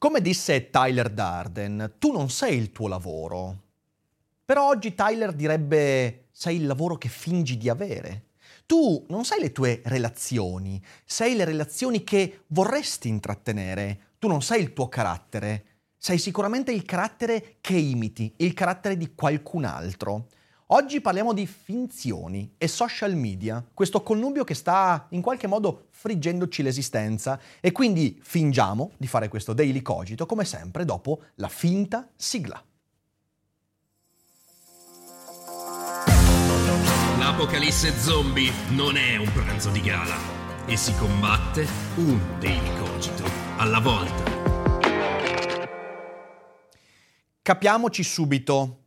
Come disse Tyler Darden, tu non sei il tuo lavoro. Però oggi Tyler direbbe sei il lavoro che fingi di avere. Tu non sei le tue relazioni, sei le relazioni che vorresti intrattenere. Tu non sei il tuo carattere, sei sicuramente il carattere che imiti, il carattere di qualcun altro. Oggi parliamo di finzioni e social media, questo connubio che sta in qualche modo friggendoci l'esistenza e quindi fingiamo di fare questo daily cogito come sempre dopo la finta sigla. L'apocalisse zombie non è un pranzo di gala e si combatte un daily cogito alla volta. Capiamoci subito,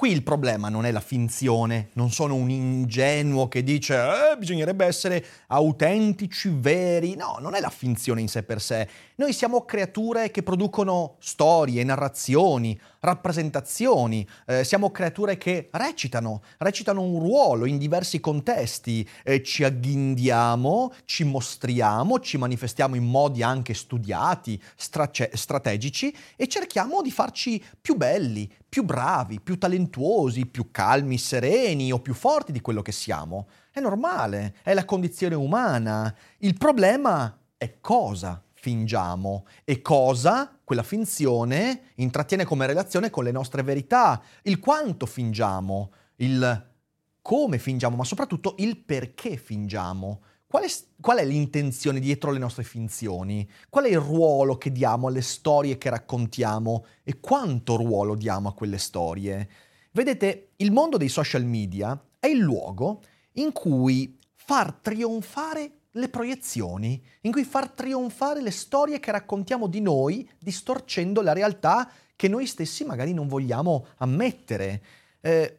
Qui il problema non è la finzione, non sono un ingenuo che dice eh, bisognerebbe essere autentici, veri, no, non è la finzione in sé per sé. Noi siamo creature che producono storie, narrazioni, rappresentazioni, eh, siamo creature che recitano, recitano un ruolo in diversi contesti, eh, ci agghindiamo, ci mostriamo, ci manifestiamo in modi anche studiati, strace- strategici e cerchiamo di farci più belli, più bravi, più talentuosi, più calmi, sereni o più forti di quello che siamo. È normale, è la condizione umana. Il problema è cosa fingiamo e cosa quella finzione intrattiene come relazione con le nostre verità, il quanto fingiamo, il come fingiamo, ma soprattutto il perché fingiamo. Qual è, qual è, l'intenzione dietro le nostre finzioni? Qual è il ruolo che diamo alle storie che raccontiamo e quanto ruolo diamo a quelle storie? Vedete, il mondo dei social media è il luogo in cui far trionfare le proiezioni, in cui far trionfare le storie che raccontiamo di noi, distorcendo la realtà che noi stessi magari non vogliamo ammettere. Eh,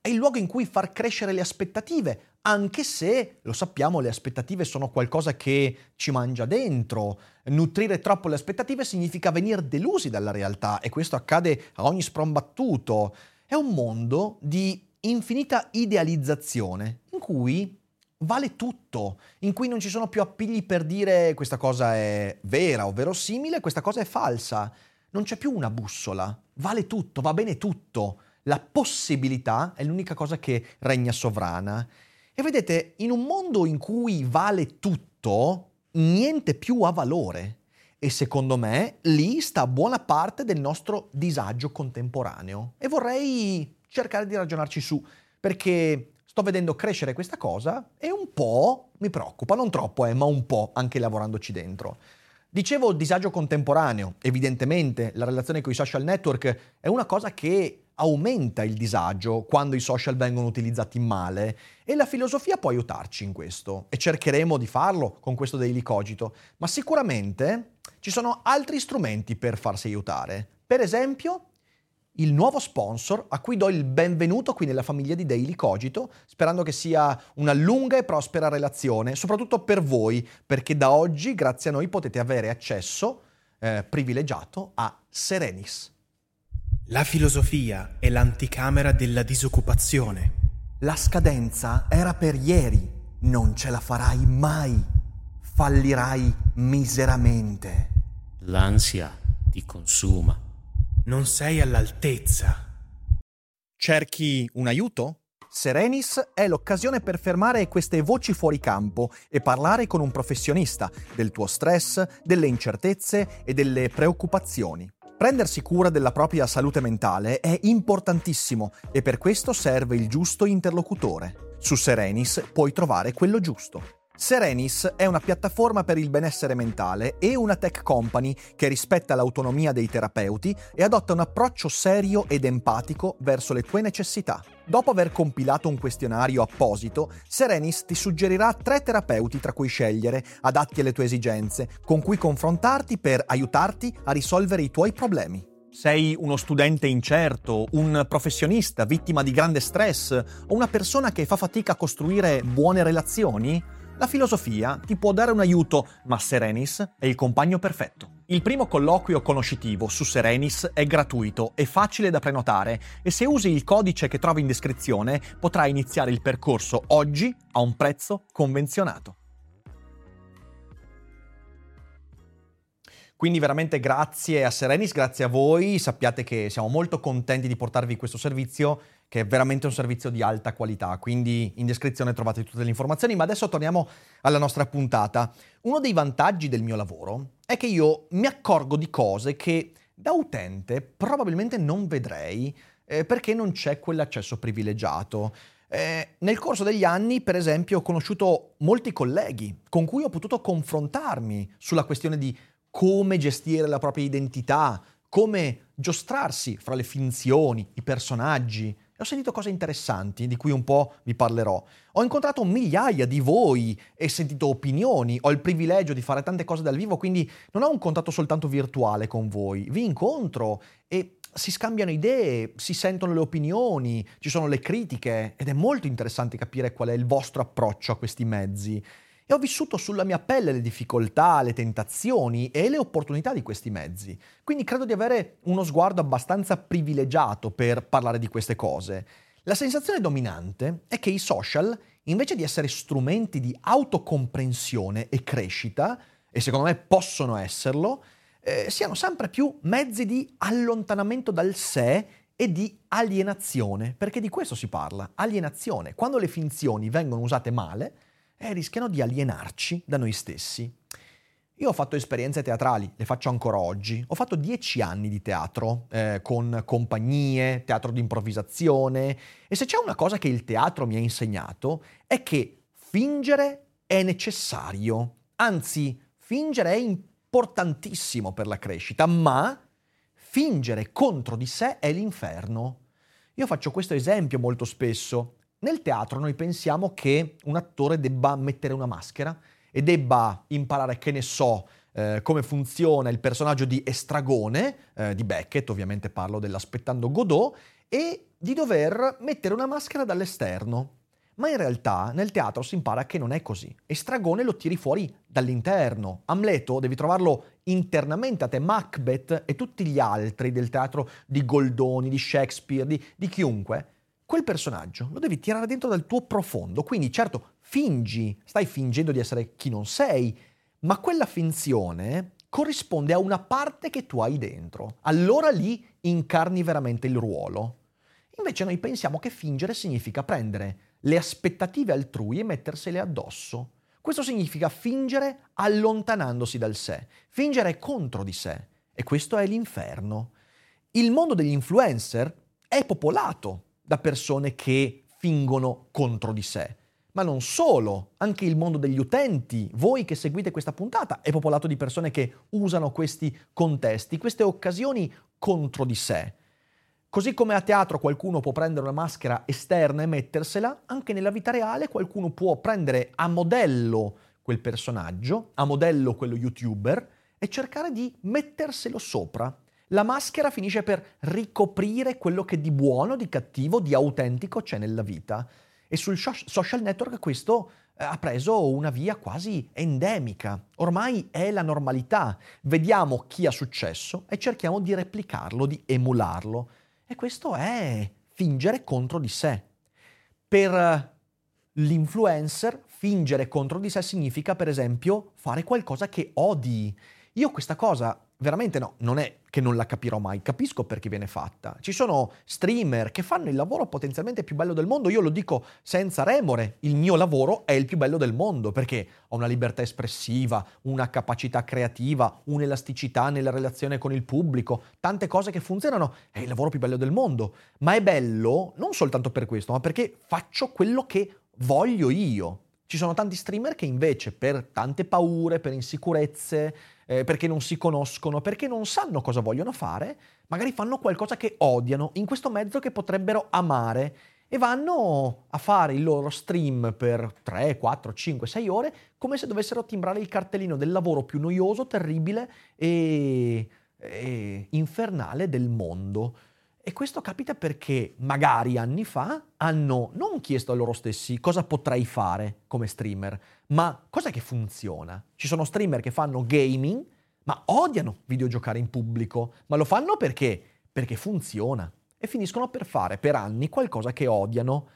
è il luogo in cui far crescere le aspettative, anche se, lo sappiamo, le aspettative sono qualcosa che ci mangia dentro. Nutrire troppo le aspettative significa venire delusi dalla realtà e questo accade a ogni sprombattuto. È un mondo di infinita idealizzazione in cui vale tutto, in cui non ci sono più appigli per dire questa cosa è vera o verosimile, questa cosa è falsa. Non c'è più una bussola, vale tutto, va bene tutto. La possibilità è l'unica cosa che regna sovrana. E vedete, in un mondo in cui vale tutto, niente più ha valore. E secondo me lì sta buona parte del nostro disagio contemporaneo. E vorrei cercare di ragionarci su, perché sto vedendo crescere questa cosa e un po' mi preoccupa, non troppo, eh, ma un po' anche lavorandoci dentro. Dicevo disagio contemporaneo, evidentemente la relazione con i social network è una cosa che aumenta il disagio quando i social vengono utilizzati male e la filosofia può aiutarci in questo e cercheremo di farlo con questo Daily Cogito, ma sicuramente ci sono altri strumenti per farsi aiutare. Per esempio, il nuovo sponsor a cui do il benvenuto qui nella famiglia di Daily Cogito, sperando che sia una lunga e prospera relazione, soprattutto per voi, perché da oggi, grazie a noi, potete avere accesso eh, privilegiato a Serenis. La filosofia è l'anticamera della disoccupazione. La scadenza era per ieri, non ce la farai mai. Fallirai miseramente. L'ansia ti consuma. Non sei all'altezza. Cerchi un aiuto? Serenis è l'occasione per fermare queste voci fuori campo e parlare con un professionista del tuo stress, delle incertezze e delle preoccupazioni. Prendersi cura della propria salute mentale è importantissimo e per questo serve il giusto interlocutore. Su Serenis puoi trovare quello giusto. Serenis è una piattaforma per il benessere mentale e una tech company che rispetta l'autonomia dei terapeuti e adotta un approccio serio ed empatico verso le tue necessità. Dopo aver compilato un questionario apposito, Serenis ti suggerirà tre terapeuti tra cui scegliere, adatti alle tue esigenze, con cui confrontarti per aiutarti a risolvere i tuoi problemi. Sei uno studente incerto, un professionista vittima di grande stress o una persona che fa fatica a costruire buone relazioni? La filosofia ti può dare un aiuto, ma Serenis è il compagno perfetto. Il primo colloquio conoscitivo su Serenis è gratuito e facile da prenotare e se usi il codice che trovi in descrizione potrai iniziare il percorso oggi a un prezzo convenzionato. Quindi veramente grazie a Serenis, grazie a voi, sappiate che siamo molto contenti di portarvi questo servizio che è veramente un servizio di alta qualità, quindi in descrizione trovate tutte le informazioni, ma adesso torniamo alla nostra puntata. Uno dei vantaggi del mio lavoro è che io mi accorgo di cose che da utente probabilmente non vedrei eh, perché non c'è quell'accesso privilegiato. Eh, nel corso degli anni, per esempio, ho conosciuto molti colleghi con cui ho potuto confrontarmi sulla questione di come gestire la propria identità, come giostrarsi fra le finzioni, i personaggi, ho sentito cose interessanti di cui un po' vi parlerò. Ho incontrato migliaia di voi e sentito opinioni, ho il privilegio di fare tante cose dal vivo, quindi non ho un contatto soltanto virtuale con voi, vi incontro e si scambiano idee, si sentono le opinioni, ci sono le critiche ed è molto interessante capire qual è il vostro approccio a questi mezzi ho vissuto sulla mia pelle le difficoltà, le tentazioni e le opportunità di questi mezzi. Quindi credo di avere uno sguardo abbastanza privilegiato per parlare di queste cose. La sensazione dominante è che i social, invece di essere strumenti di autocomprensione e crescita, e secondo me possono esserlo, eh, siano sempre più mezzi di allontanamento dal sé e di alienazione, perché di questo si parla, alienazione. Quando le finzioni vengono usate male, e rischiano di alienarci da noi stessi. Io ho fatto esperienze teatrali, le faccio ancora oggi. Ho fatto dieci anni di teatro, eh, con compagnie, teatro di improvvisazione, e se c'è una cosa che il teatro mi ha insegnato è che fingere è necessario, anzi fingere è importantissimo per la crescita, ma fingere contro di sé è l'inferno. Io faccio questo esempio molto spesso. Nel teatro noi pensiamo che un attore debba mettere una maschera e debba imparare, che ne so, eh, come funziona il personaggio di Estragone, eh, di Beckett, ovviamente parlo dell'aspettando Godot, e di dover mettere una maschera dall'esterno. Ma in realtà nel teatro si impara che non è così. Estragone lo tiri fuori dall'interno. Amleto devi trovarlo internamente a te. Macbeth e tutti gli altri del teatro di Goldoni, di Shakespeare, di, di chiunque quel personaggio lo devi tirare dentro dal tuo profondo. Quindi, certo, fingi, stai fingendo di essere chi non sei, ma quella finzione corrisponde a una parte che tu hai dentro. Allora lì incarni veramente il ruolo. Invece noi pensiamo che fingere significa prendere le aspettative altrui e mettersele addosso. Questo significa fingere allontanandosi dal sé. Fingere contro di sé. E questo è l'inferno. Il mondo degli influencer è popolato da persone che fingono contro di sé. Ma non solo, anche il mondo degli utenti, voi che seguite questa puntata, è popolato di persone che usano questi contesti, queste occasioni contro di sé. Così come a teatro qualcuno può prendere una maschera esterna e mettersela, anche nella vita reale qualcuno può prendere a modello quel personaggio, a modello quello youtuber, e cercare di metterselo sopra la maschera finisce per ricoprire quello che di buono, di cattivo, di autentico c'è nella vita. E sul social network questo eh, ha preso una via quasi endemica. Ormai è la normalità. Vediamo chi ha successo e cerchiamo di replicarlo, di emularlo. E questo è fingere contro di sé. Per l'influencer, fingere contro di sé significa, per esempio, fare qualcosa che odi. Io questa cosa veramente no, non è che non la capirò mai, capisco perché viene fatta. Ci sono streamer che fanno il lavoro potenzialmente più bello del mondo, io lo dico senza remore, il mio lavoro è il più bello del mondo perché ho una libertà espressiva, una capacità creativa, un'elasticità nella relazione con il pubblico, tante cose che funzionano, è il lavoro più bello del mondo, ma è bello non soltanto per questo, ma perché faccio quello che voglio io. Ci sono tanti streamer che invece per tante paure, per insicurezze, eh, perché non si conoscono, perché non sanno cosa vogliono fare, magari fanno qualcosa che odiano in questo mezzo che potrebbero amare e vanno a fare il loro stream per 3, 4, 5, 6 ore come se dovessero timbrare il cartellino del lavoro più noioso, terribile e, e infernale del mondo. E questo capita perché magari anni fa hanno non chiesto a loro stessi cosa potrei fare come streamer, ma cosa che funziona. Ci sono streamer che fanno gaming, ma odiano videogiocare in pubblico, ma lo fanno perché? Perché funziona. E finiscono per fare per anni qualcosa che odiano.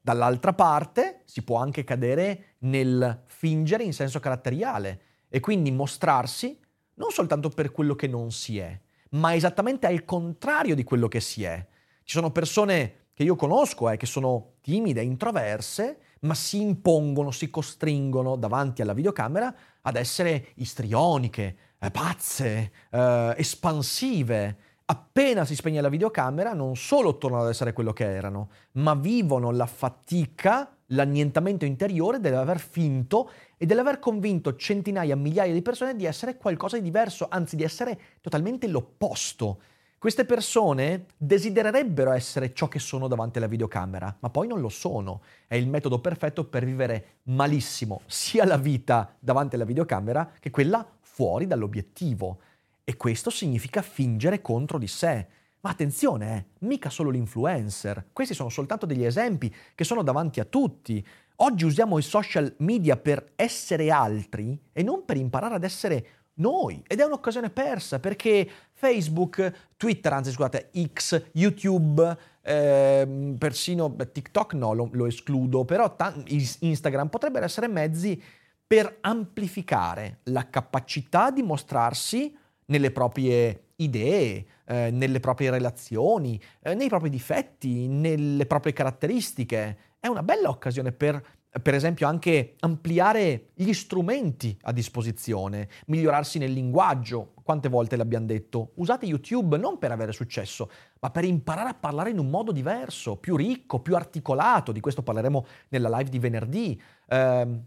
Dall'altra parte si può anche cadere nel fingere in senso caratteriale e quindi mostrarsi non soltanto per quello che non si è, ma esattamente al contrario di quello che si è. Ci sono persone che io conosco eh, che sono timide, introverse, ma si impongono, si costringono davanti alla videocamera ad essere istrioniche, eh, pazze, eh, espansive. Appena si spegne la videocamera non solo tornano ad essere quello che erano, ma vivono la fatica, l'annientamento interiore dell'aver finto e dell'aver convinto centinaia, migliaia di persone di essere qualcosa di diverso, anzi di essere totalmente l'opposto. Queste persone desidererebbero essere ciò che sono davanti alla videocamera, ma poi non lo sono. È il metodo perfetto per vivere malissimo sia la vita davanti alla videocamera che quella fuori dall'obiettivo. E questo significa fingere contro di sé. Ma attenzione, eh, mica solo l'influencer. Questi sono soltanto degli esempi che sono davanti a tutti. Oggi usiamo i social media per essere altri e non per imparare ad essere noi. Ed è un'occasione persa perché Facebook, Twitter, anzi scusate, X, YouTube, eh, persino TikTok no, lo, lo escludo, però t- Instagram potrebbero essere mezzi per amplificare la capacità di mostrarsi nelle proprie idee, eh, nelle proprie relazioni, eh, nei propri difetti, nelle proprie caratteristiche. È una bella occasione per, per esempio, anche ampliare gli strumenti a disposizione, migliorarsi nel linguaggio. Quante volte l'abbiamo detto? Usate YouTube non per avere successo, ma per imparare a parlare in un modo diverso, più ricco, più articolato. Di questo parleremo nella live di venerdì. Eh,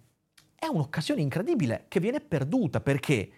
è un'occasione incredibile che viene perduta perché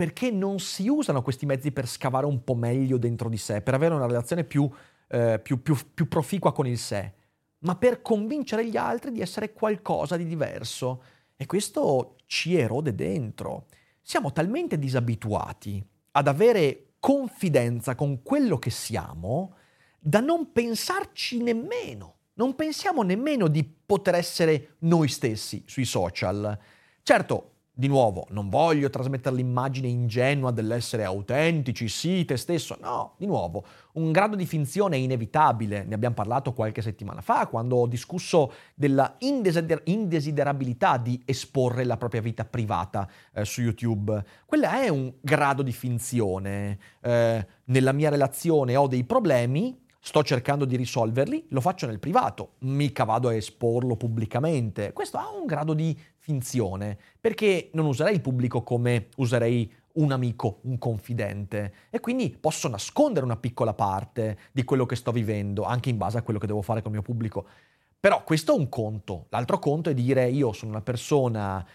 perché non si usano questi mezzi per scavare un po' meglio dentro di sé, per avere una relazione più, eh, più, più, più proficua con il sé, ma per convincere gli altri di essere qualcosa di diverso. E questo ci erode dentro. Siamo talmente disabituati ad avere confidenza con quello che siamo da non pensarci nemmeno. Non pensiamo nemmeno di poter essere noi stessi sui social. Certo, di nuovo, non voglio trasmettere l'immagine ingenua dell'essere autentici, sì, te stesso. No, di nuovo, un grado di finzione è inevitabile. Ne abbiamo parlato qualche settimana fa quando ho discusso della indesider- indesiderabilità di esporre la propria vita privata eh, su YouTube. Quella è un grado di finzione. Eh, nella mia relazione ho dei problemi, sto cercando di risolverli, lo faccio nel privato, mica vado a esporlo pubblicamente. Questo ha un grado di finzione, perché non userei il pubblico come userei un amico, un confidente e quindi posso nascondere una piccola parte di quello che sto vivendo, anche in base a quello che devo fare con il mio pubblico. Però questo è un conto. L'altro conto è dire io sono una persona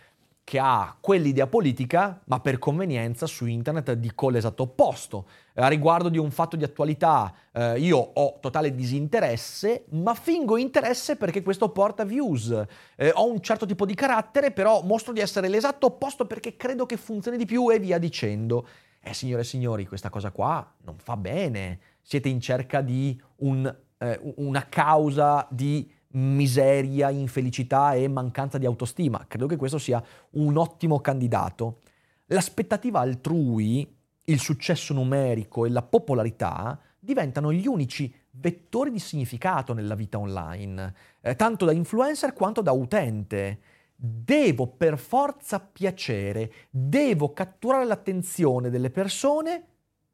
che ha quell'idea politica, ma per convenienza su internet dico l'esatto opposto. Eh, a riguardo di un fatto di attualità, eh, io ho totale disinteresse, ma fingo interesse perché questo porta views. Eh, ho un certo tipo di carattere, però mostro di essere l'esatto opposto perché credo che funzioni di più e via dicendo. Eh, signore e signori, questa cosa qua non fa bene. Siete in cerca di un, eh, una causa di miseria, infelicità e mancanza di autostima. Credo che questo sia un ottimo candidato. L'aspettativa altrui, il successo numerico e la popolarità diventano gli unici vettori di significato nella vita online, eh, tanto da influencer quanto da utente. Devo per forza piacere, devo catturare l'attenzione delle persone,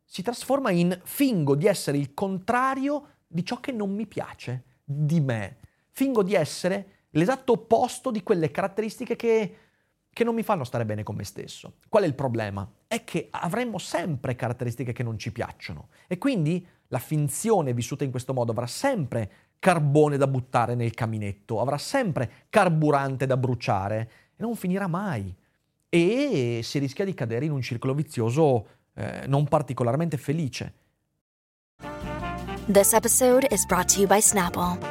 si trasforma in fingo di essere il contrario di ciò che non mi piace di me fingo di essere l'esatto opposto di quelle caratteristiche che, che non mi fanno stare bene con me stesso. Qual è il problema? È che avremo sempre caratteristiche che non ci piacciono e quindi la finzione vissuta in questo modo avrà sempre carbone da buttare nel caminetto, avrà sempre carburante da bruciare e non finirà mai. E si rischia di cadere in un circolo vizioso eh, non particolarmente felice. This episode is brought to you by Snapple.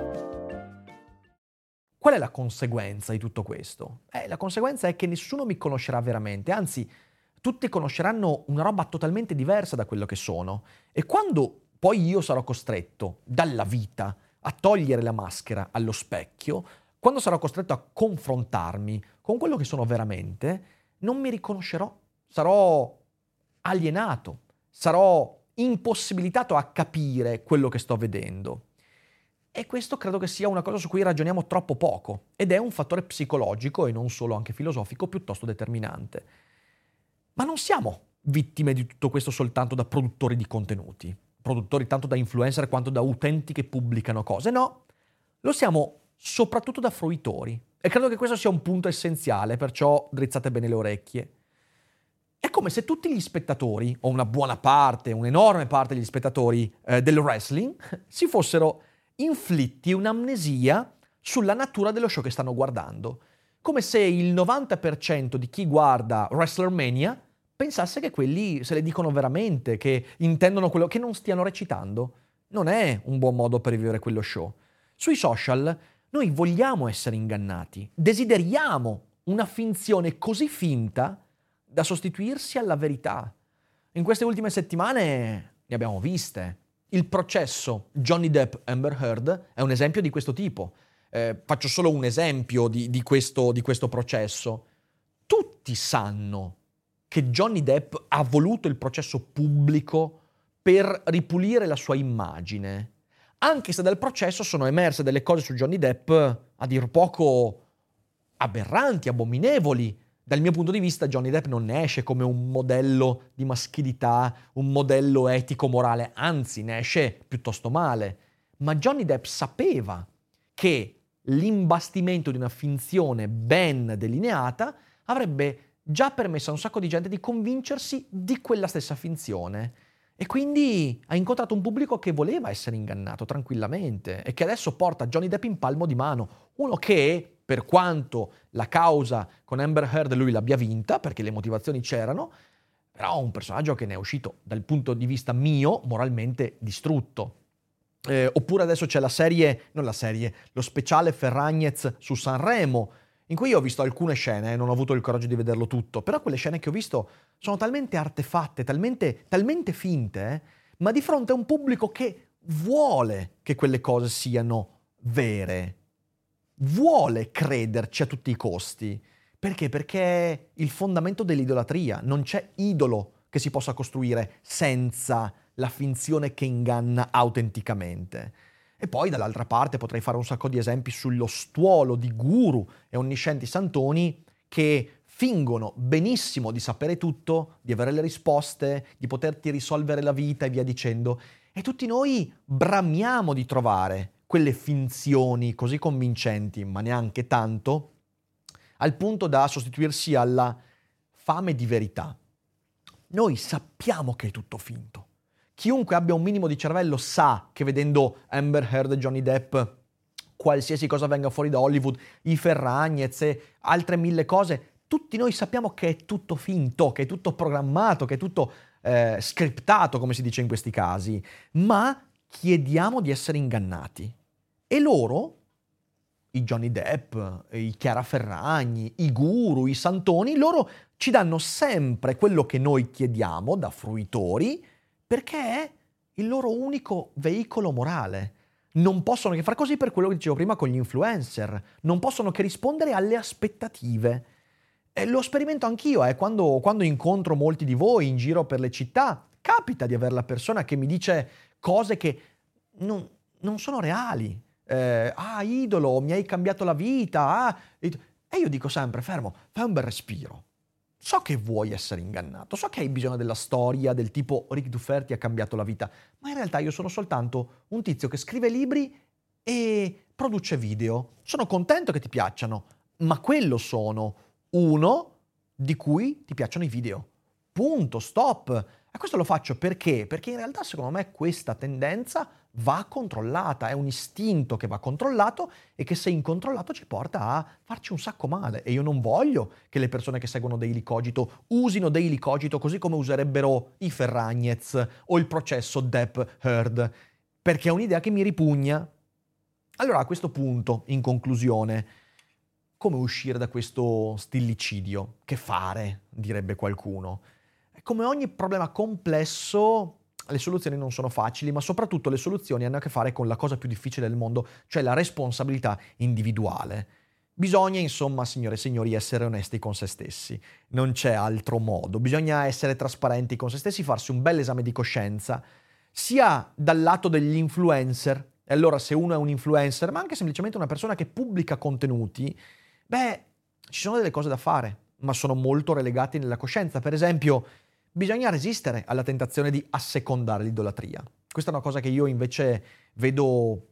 Qual è la conseguenza di tutto questo? Eh, la conseguenza è che nessuno mi conoscerà veramente, anzi, tutti conosceranno una roba totalmente diversa da quello che sono. E quando poi io sarò costretto dalla vita a togliere la maschera allo specchio, quando sarò costretto a confrontarmi con quello che sono veramente, non mi riconoscerò, sarò alienato, sarò impossibilitato a capire quello che sto vedendo. E questo credo che sia una cosa su cui ragioniamo troppo poco ed è un fattore psicologico e non solo anche filosofico piuttosto determinante. Ma non siamo vittime di tutto questo soltanto da produttori di contenuti, produttori tanto da influencer quanto da utenti che pubblicano cose, no, lo siamo soprattutto da fruitori. E credo che questo sia un punto essenziale, perciò drizzate bene le orecchie. È come se tutti gli spettatori, o una buona parte, un'enorme parte degli spettatori eh, del wrestling, si fossero inflitti un'amnesia sulla natura dello show che stanno guardando. Come se il 90% di chi guarda WrestleMania pensasse che quelli se le dicono veramente, che intendono quello, che non stiano recitando. Non è un buon modo per vivere quello show. Sui social noi vogliamo essere ingannati, desideriamo una finzione così finta da sostituirsi alla verità. In queste ultime settimane ne abbiamo viste. Il processo Johnny Depp-Amber Heard è un esempio di questo tipo. Eh, faccio solo un esempio di, di, questo, di questo processo. Tutti sanno che Johnny Depp ha voluto il processo pubblico per ripulire la sua immagine, anche se dal processo sono emerse delle cose su Johnny Depp a dir poco aberranti, abominevoli, dal mio punto di vista Johnny Depp non ne esce come un modello di maschilità, un modello etico-morale, anzi ne esce piuttosto male. Ma Johnny Depp sapeva che l'imbastimento di una finzione ben delineata avrebbe già permesso a un sacco di gente di convincersi di quella stessa finzione. E quindi ha incontrato un pubblico che voleva essere ingannato tranquillamente e che adesso porta Johnny Depp in palmo di mano. Uno che per quanto la causa con Amber Heard lui l'abbia vinta, perché le motivazioni c'erano, però un personaggio che ne è uscito dal punto di vista mio moralmente distrutto. Eh, oppure adesso c'è la serie, non la serie, lo speciale Ferragnez su Sanremo, in cui io ho visto alcune scene, eh, non ho avuto il coraggio di vederlo tutto, però quelle scene che ho visto sono talmente artefatte, talmente, talmente finte, eh, ma di fronte a un pubblico che vuole che quelle cose siano vere vuole crederci a tutti i costi. Perché? Perché è il fondamento dell'idolatria. Non c'è idolo che si possa costruire senza la finzione che inganna autenticamente. E poi dall'altra parte potrei fare un sacco di esempi sullo stuolo di guru e onniscienti santoni che fingono benissimo di sapere tutto, di avere le risposte, di poterti risolvere la vita e via dicendo. E tutti noi bramiamo di trovare quelle finzioni così convincenti, ma neanche tanto, al punto da sostituirsi alla fame di verità. Noi sappiamo che è tutto finto. Chiunque abbia un minimo di cervello sa che vedendo Amber Heard e Johnny Depp, qualsiasi cosa venga fuori da Hollywood, i Ferragnez e altre mille cose, tutti noi sappiamo che è tutto finto, che è tutto programmato, che è tutto eh, scriptato, come si dice in questi casi, ma chiediamo di essere ingannati. E loro, i Johnny Depp, i Chiara Ferragni, i guru, i santoni, loro ci danno sempre quello che noi chiediamo da fruitori perché è il loro unico veicolo morale. Non possono che fare così per quello che dicevo prima con gli influencer, non possono che rispondere alle aspettative. E lo sperimento anch'io, eh, quando, quando incontro molti di voi in giro per le città, capita di avere la persona che mi dice cose che non, non sono reali eh, ah, idolo, mi hai cambiato la vita, ah, E io dico sempre, fermo, fai un bel respiro. So che vuoi essere ingannato, so che hai bisogno della storia del tipo Rick Duferti ha cambiato la vita, ma in realtà io sono soltanto un tizio che scrive libri e produce video. Sono contento che ti piacciono, ma quello sono uno di cui ti piacciono i video. Punto, stop. E questo lo faccio perché? Perché in realtà secondo me questa tendenza va controllata, è un istinto che va controllato e che se incontrollato ci porta a farci un sacco male. E io non voglio che le persone che seguono Daily Cogito usino Daily Cogito così come userebbero i Ferragnez o il processo Depp Heard, perché è un'idea che mi ripugna. Allora a questo punto, in conclusione, come uscire da questo stillicidio? Che fare, direbbe qualcuno. Come ogni problema complesso, le soluzioni non sono facili, ma soprattutto le soluzioni hanno a che fare con la cosa più difficile del mondo, cioè la responsabilità individuale. Bisogna, insomma, signore e signori, essere onesti con se stessi. Non c'è altro modo. Bisogna essere trasparenti con se stessi, farsi un bel esame di coscienza, sia dal lato degli influencer, e allora se uno è un influencer, ma anche semplicemente una persona che pubblica contenuti, beh, ci sono delle cose da fare, ma sono molto relegati nella coscienza. Per esempio, bisogna resistere alla tentazione di assecondare l'idolatria. Questa è una cosa che io invece vedo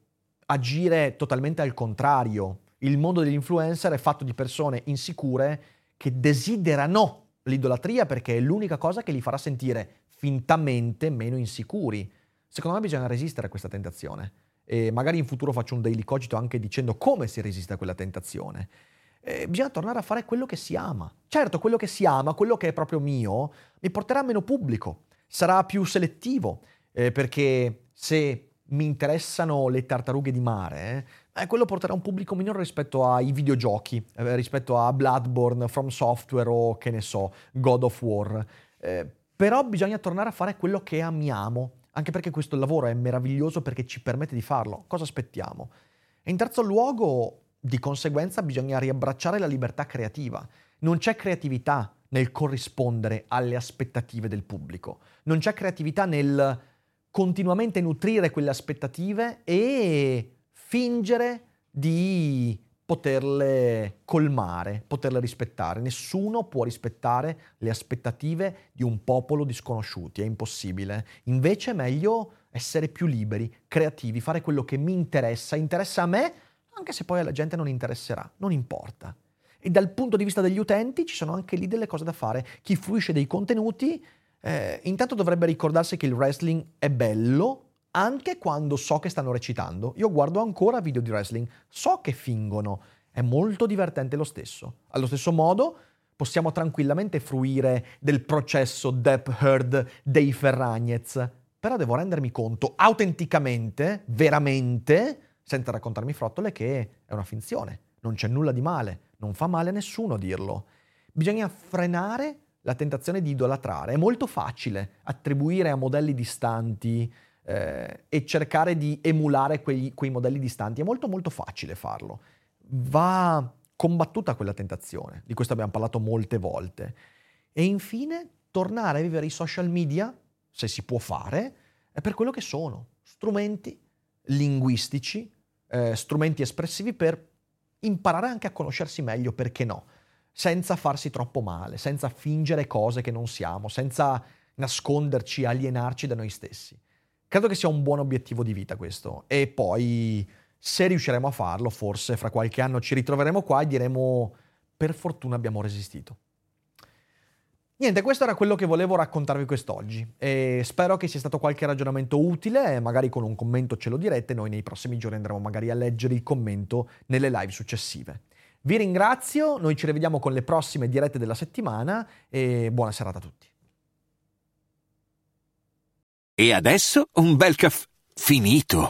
agire totalmente al contrario. Il mondo degli influencer è fatto di persone insicure che desiderano l'idolatria perché è l'unica cosa che li farà sentire fintamente meno insicuri. Secondo me bisogna resistere a questa tentazione e magari in futuro faccio un daily cogito anche dicendo come si resiste a quella tentazione eh, bisogna tornare a fare quello che si ama. Certo, quello che si ama, quello che è proprio mio, mi porterà meno pubblico, sarà più selettivo, eh, perché se mi interessano le tartarughe di mare, eh, quello porterà un pubblico minore rispetto ai videogiochi, eh, rispetto a Bloodborne, From Software o che ne so, God of War. Eh, però bisogna tornare a fare quello che amiamo, anche perché questo lavoro è meraviglioso perché ci permette di farlo. Cosa aspettiamo? E in terzo luogo, di conseguenza bisogna riabbracciare la libertà creativa. Non c'è creatività nel corrispondere alle aspettative del pubblico, non c'è creatività nel continuamente nutrire quelle aspettative e fingere di poterle colmare, poterle rispettare. Nessuno può rispettare le aspettative di un popolo di sconosciuti, è impossibile. Invece è meglio essere più liberi, creativi, fare quello che mi interessa, interessa a me anche se poi alla gente non interesserà, non importa. E dal punto di vista degli utenti ci sono anche lì delle cose da fare. Chi fruisce dei contenuti eh, intanto dovrebbe ricordarsi che il wrestling è bello anche quando so che stanno recitando. Io guardo ancora video di wrestling, so che fingono, è molto divertente lo stesso. Allo stesso modo possiamo tranquillamente fruire del processo Depp Heard dei Ferragnez, però devo rendermi conto autenticamente, veramente, senza raccontarmi frottole che è una finzione, non c'è nulla di male, non fa male a nessuno dirlo. Bisogna frenare la tentazione di idolatrare, è molto facile attribuire a modelli distanti eh, e cercare di emulare quei, quei modelli distanti, è molto molto facile farlo. Va combattuta quella tentazione, di questo abbiamo parlato molte volte. E infine tornare a vivere i social media, se si può fare, è per quello che sono, strumenti linguistici eh, strumenti espressivi per imparare anche a conoscersi meglio, perché no, senza farsi troppo male, senza fingere cose che non siamo, senza nasconderci, alienarci da noi stessi. Credo che sia un buon obiettivo di vita questo. E poi, se riusciremo a farlo, forse fra qualche anno ci ritroveremo qua e diremo, per fortuna abbiamo resistito. Niente, questo era quello che volevo raccontarvi quest'oggi e spero che sia stato qualche ragionamento utile magari con un commento ce lo direte, noi nei prossimi giorni andremo magari a leggere il commento nelle live successive. Vi ringrazio, noi ci rivediamo con le prossime dirette della settimana e buona serata a tutti. E adesso un bel caffè finito.